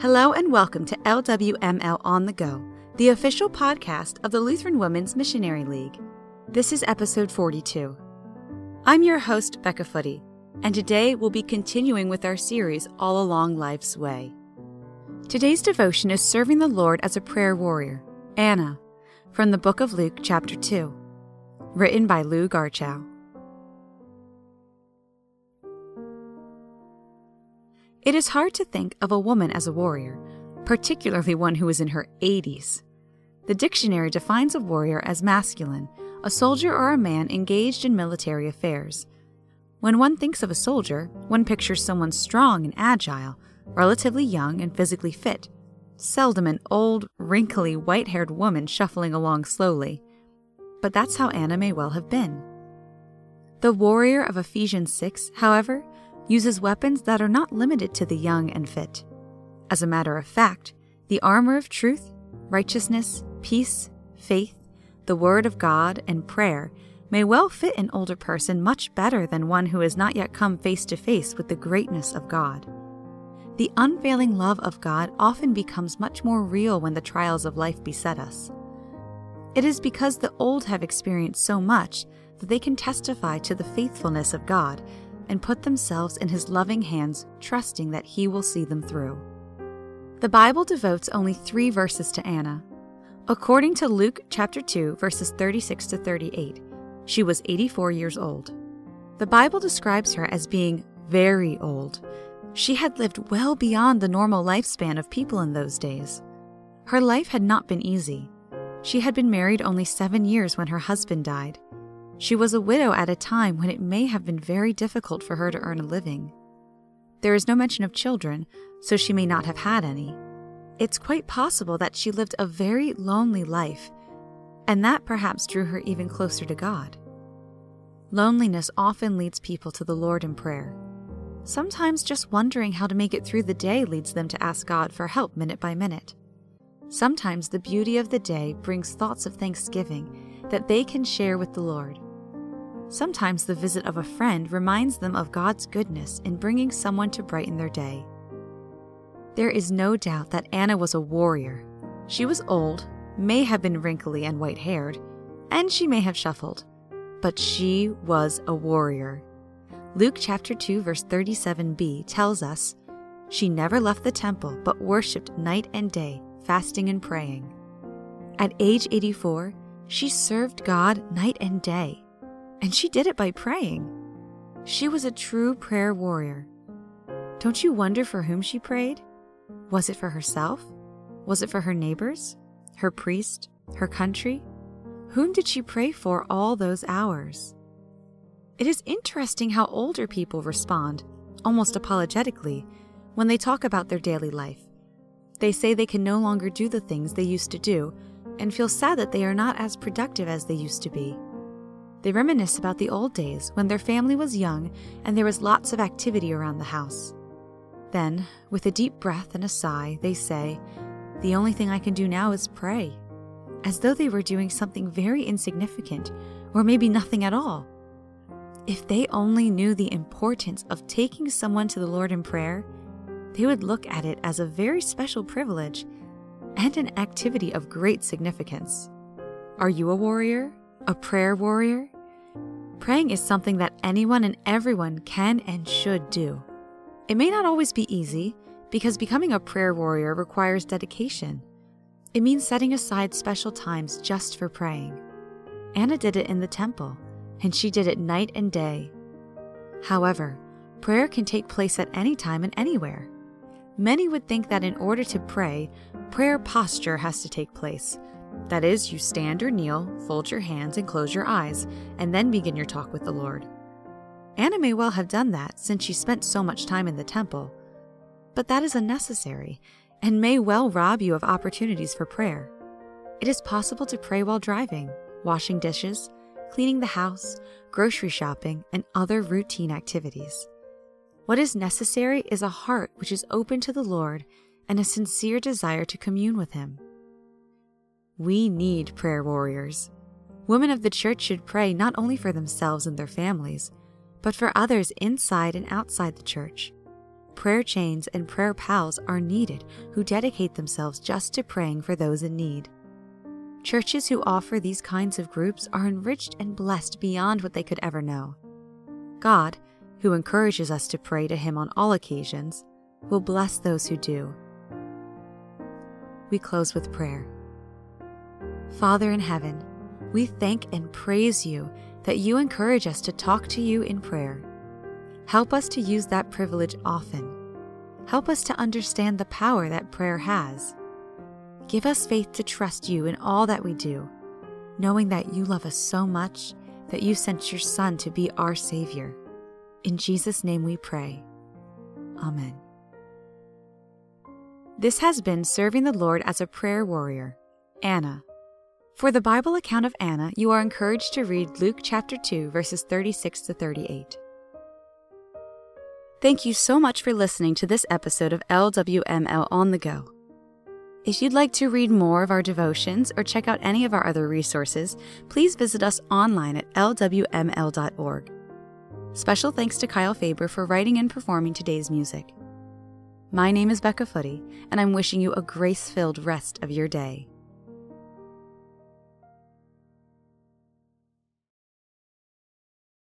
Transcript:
Hello and welcome to LWML On the Go, the official podcast of the Lutheran Women's Missionary League. This is episode 42. I'm your host, Becca Footy, and today we'll be continuing with our series All Along Life's Way. Today's devotion is Serving the Lord as a Prayer Warrior, Anna, from the book of Luke, chapter 2, written by Lou Garchow. It is hard to think of a woman as a warrior, particularly one who is in her 80s. The dictionary defines a warrior as masculine, a soldier or a man engaged in military affairs. When one thinks of a soldier, one pictures someone strong and agile, relatively young and physically fit, seldom an old, wrinkly, white haired woman shuffling along slowly. But that's how Anna may well have been. The warrior of Ephesians 6, however, uses weapons that are not limited to the young and fit. As a matter of fact, the armor of truth, righteousness, peace, faith, the Word of God, and prayer may well fit an older person much better than one who has not yet come face to face with the greatness of God. The unfailing love of God often becomes much more real when the trials of life beset us. It is because the old have experienced so much that they can testify to the faithfulness of God and put themselves in His loving hands, trusting that He will see them through. The Bible devotes only three verses to Anna. According to Luke chapter 2, verses 36 to 38, she was 84 years old. The Bible describes her as being very old. She had lived well beyond the normal lifespan of people in those days. Her life had not been easy. She had been married only seven years when her husband died, she was a widow at a time when it may have been very difficult for her to earn a living. There is no mention of children, so she may not have had any. It's quite possible that she lived a very lonely life, and that perhaps drew her even closer to God. Loneliness often leads people to the Lord in prayer. Sometimes just wondering how to make it through the day leads them to ask God for help minute by minute. Sometimes the beauty of the day brings thoughts of thanksgiving that they can share with the Lord. Sometimes the visit of a friend reminds them of God's goodness in bringing someone to brighten their day. There is no doubt that Anna was a warrior. She was old, may have been wrinkly and white haired, and she may have shuffled, but she was a warrior. Luke chapter 2 verse 37b tells us, she never left the temple but worshiped night and day, fasting and praying. At age 84, she served God night and day and she did it by praying. She was a true prayer warrior. Don't you wonder for whom she prayed? Was it for herself? Was it for her neighbors? Her priest? Her country? Whom did she pray for all those hours? It is interesting how older people respond, almost apologetically, when they talk about their daily life. They say they can no longer do the things they used to do and feel sad that they are not as productive as they used to be. They reminisce about the old days when their family was young and there was lots of activity around the house. Then, with a deep breath and a sigh, they say, The only thing I can do now is pray, as though they were doing something very insignificant, or maybe nothing at all. If they only knew the importance of taking someone to the Lord in prayer, they would look at it as a very special privilege and an activity of great significance. Are you a warrior? A prayer warrior? Praying is something that anyone and everyone can and should do. It may not always be easy because becoming a prayer warrior requires dedication. It means setting aside special times just for praying. Anna did it in the temple, and she did it night and day. However, prayer can take place at any time and anywhere. Many would think that in order to pray, prayer posture has to take place, that is, you stand or kneel, fold your hands, and close your eyes, and then begin your talk with the Lord. Anna may well have done that since she spent so much time in the temple. But that is unnecessary and may well rob you of opportunities for prayer. It is possible to pray while driving, washing dishes, cleaning the house, grocery shopping, and other routine activities. What is necessary is a heart which is open to the Lord and a sincere desire to commune with Him. We need prayer warriors. Women of the church should pray not only for themselves and their families, but for others inside and outside the church. prayer chains and prayer pals are needed who dedicate themselves just to praying for those in need. Churches who offer these kinds of groups are enriched and blessed beyond what they could ever know. God, who encourages us to pray to Him on all occasions, will bless those who do. We close with prayer. Father in heaven, we thank and praise you that you encourage us to talk to you in prayer. Help us to use that privilege often. Help us to understand the power that prayer has. Give us faith to trust you in all that we do, knowing that you love us so much that you sent your Son to be our Savior. In Jesus' name we pray. Amen. This has been Serving the Lord as a Prayer Warrior, Anna. For the Bible account of Anna, you are encouraged to read Luke chapter 2, verses 36 to 38. Thank you so much for listening to this episode of LWML On the Go. If you'd like to read more of our devotions or check out any of our other resources, please visit us online at lwml.org. Special thanks to Kyle Faber for writing and performing today's music. My name is Becca Footy, and I'm wishing you a grace filled rest of your day.